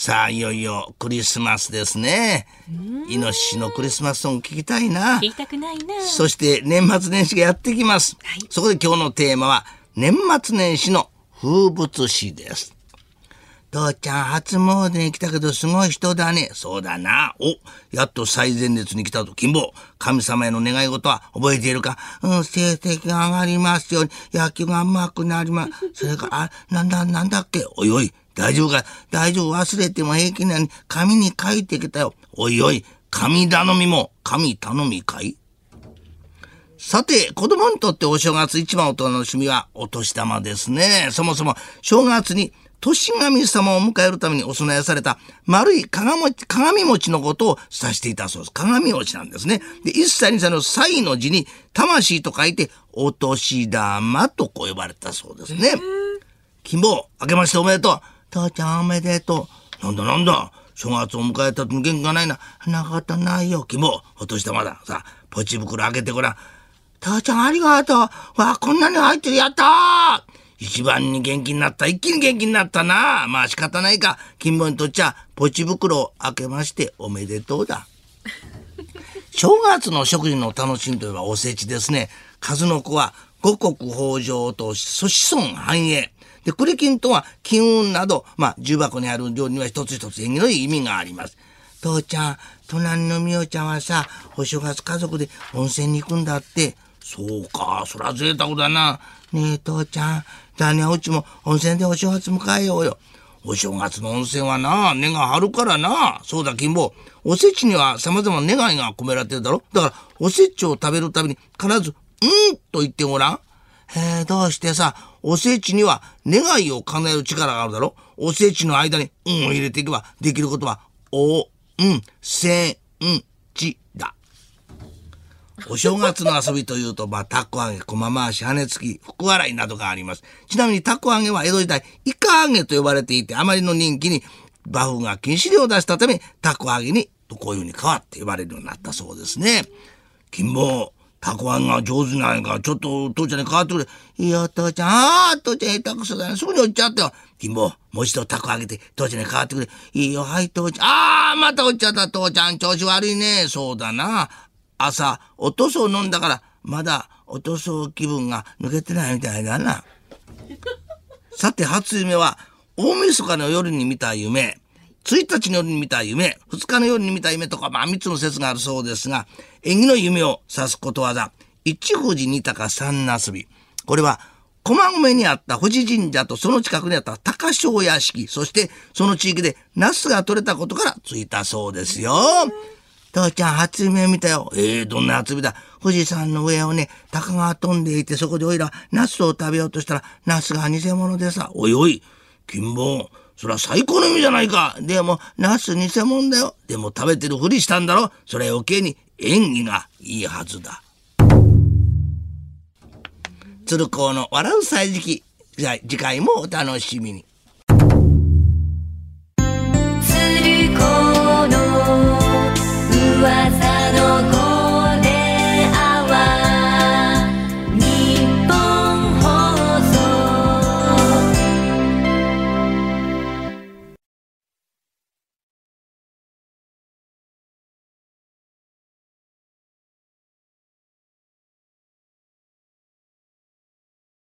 さあ、いよいよクリスマスですね。イノシシのクリスマスソング聞きたいな。言いたくないな。そして年末年始がやってきます。はいそこで今日のテーマは年末年始の風物詩です。父ちゃん初詣に来たけどすごい人だね。そうだな。お、やっと最前列に来たと。金坊、神様への願い事は覚えているか？うん、成績が上がりますように、野球が上手くなります。それから、あ、なんだ、なんだっけ？おいおい、大丈夫か？大丈夫忘れても平気なのに紙に書いてきたよ。おいおい、神頼みも神頼みかい？さて、子供にとってお正月一番お楽しみはお年玉ですね。そもそも正月に年神様を迎えるためにお供えされた丸い鏡餅鏡餅のことを指していたそうです。鏡餅なんですね。で、一歳二歳の歳の字に魂と書いてお年玉とこう呼ばれたそうですね。金坊、明けましておめでとう。父ちゃんおめでとう。なんだなんだ。正月を迎えたとに元気がないな。なかったないよ。金坊、お年玉だ。さあ、ポチ袋開けてごらん。父ちゃんありがとう。わあ、こんなに入ってる。やった一番に元気になった。一気に元気になったな。まあ仕方ないか。金坊にとっちゃ、ポチ袋を開けましておめでとうだ。正月の食事の楽しみといえばおせちですね。数の子は五穀豊穣と子孫繁栄。で、栗金とは金運など、まあ、重箱にある料理には一つ一つ縁起のいい意味があります。父ちゃん、隣のみおちゃんはさ、お正月家族で温泉に行くんだって。そうか、そら贅沢だな。ねえ、父ちゃん、じゃあね、うちも温泉でお正月迎えようよ。お正月の温泉はな、根が張るからな。そうだ、金坊。おせちには様々な願いが込められてるだろだから、おせちを食べるたびに必ず、うんと言ってごらん。へえ、どうしてさ、おせちには願いを叶える力があるだろおせちの間に、うんを入れていけばできることは、お、うん、せん、ちだ。お正月の遊びというと、まあ、たこ揚げ、駒回し、羽根つき、福笑いなどがあります。ちなみにたこ揚げは江戸時代、イカ揚げと呼ばれていて、あまりの人気に、馬風が禁止令を出したため、たこ揚げに、とこういうふうに変わって呼ばれるようになったそうですね。金坊、たこ揚げが上手なんやから、ちょっと父ちゃんに変わってくれ。いいよ、父ちゃん。ああ、父ちゃん下手くそだね。すぐに落ちちゃったよ。金坊、もう一度たこ揚げて、父ちゃんに変わってくれ。いいよ、はい、父ちゃん。ああ、また落ちちゃった、父ちゃん。調子悪いね。そうだな。朝、おとそを飲んだから、まだおとそ気分が抜けてないみたいだな。さて、初夢は、大晦日の夜に見た夢、1日の夜に見た夢、2日の夜に見た夢とか、まあ3つの説があるそうですが、縁起の夢を指すことわざ、一富士二鷹三なすび。これは、駒込にあった富士神社とその近くにあった高尚屋敷、そしてその地域でナスが取れたことからついたそうですよ。父ちゃん、初夢見たよ。ええどんな初夢だ。富士山の上をね、鷹が飛んでいて、そこでおいら、ナスを食べようとしたら、ナスが偽物でさ。おいおい、金坊、そりゃ最高の意味じゃないか。でも、ナス偽物だよ。でも食べてるふりしたんだろ。それ余計に演技がいいはずだ。鶴光の笑う歳時期。次回もお楽しみに。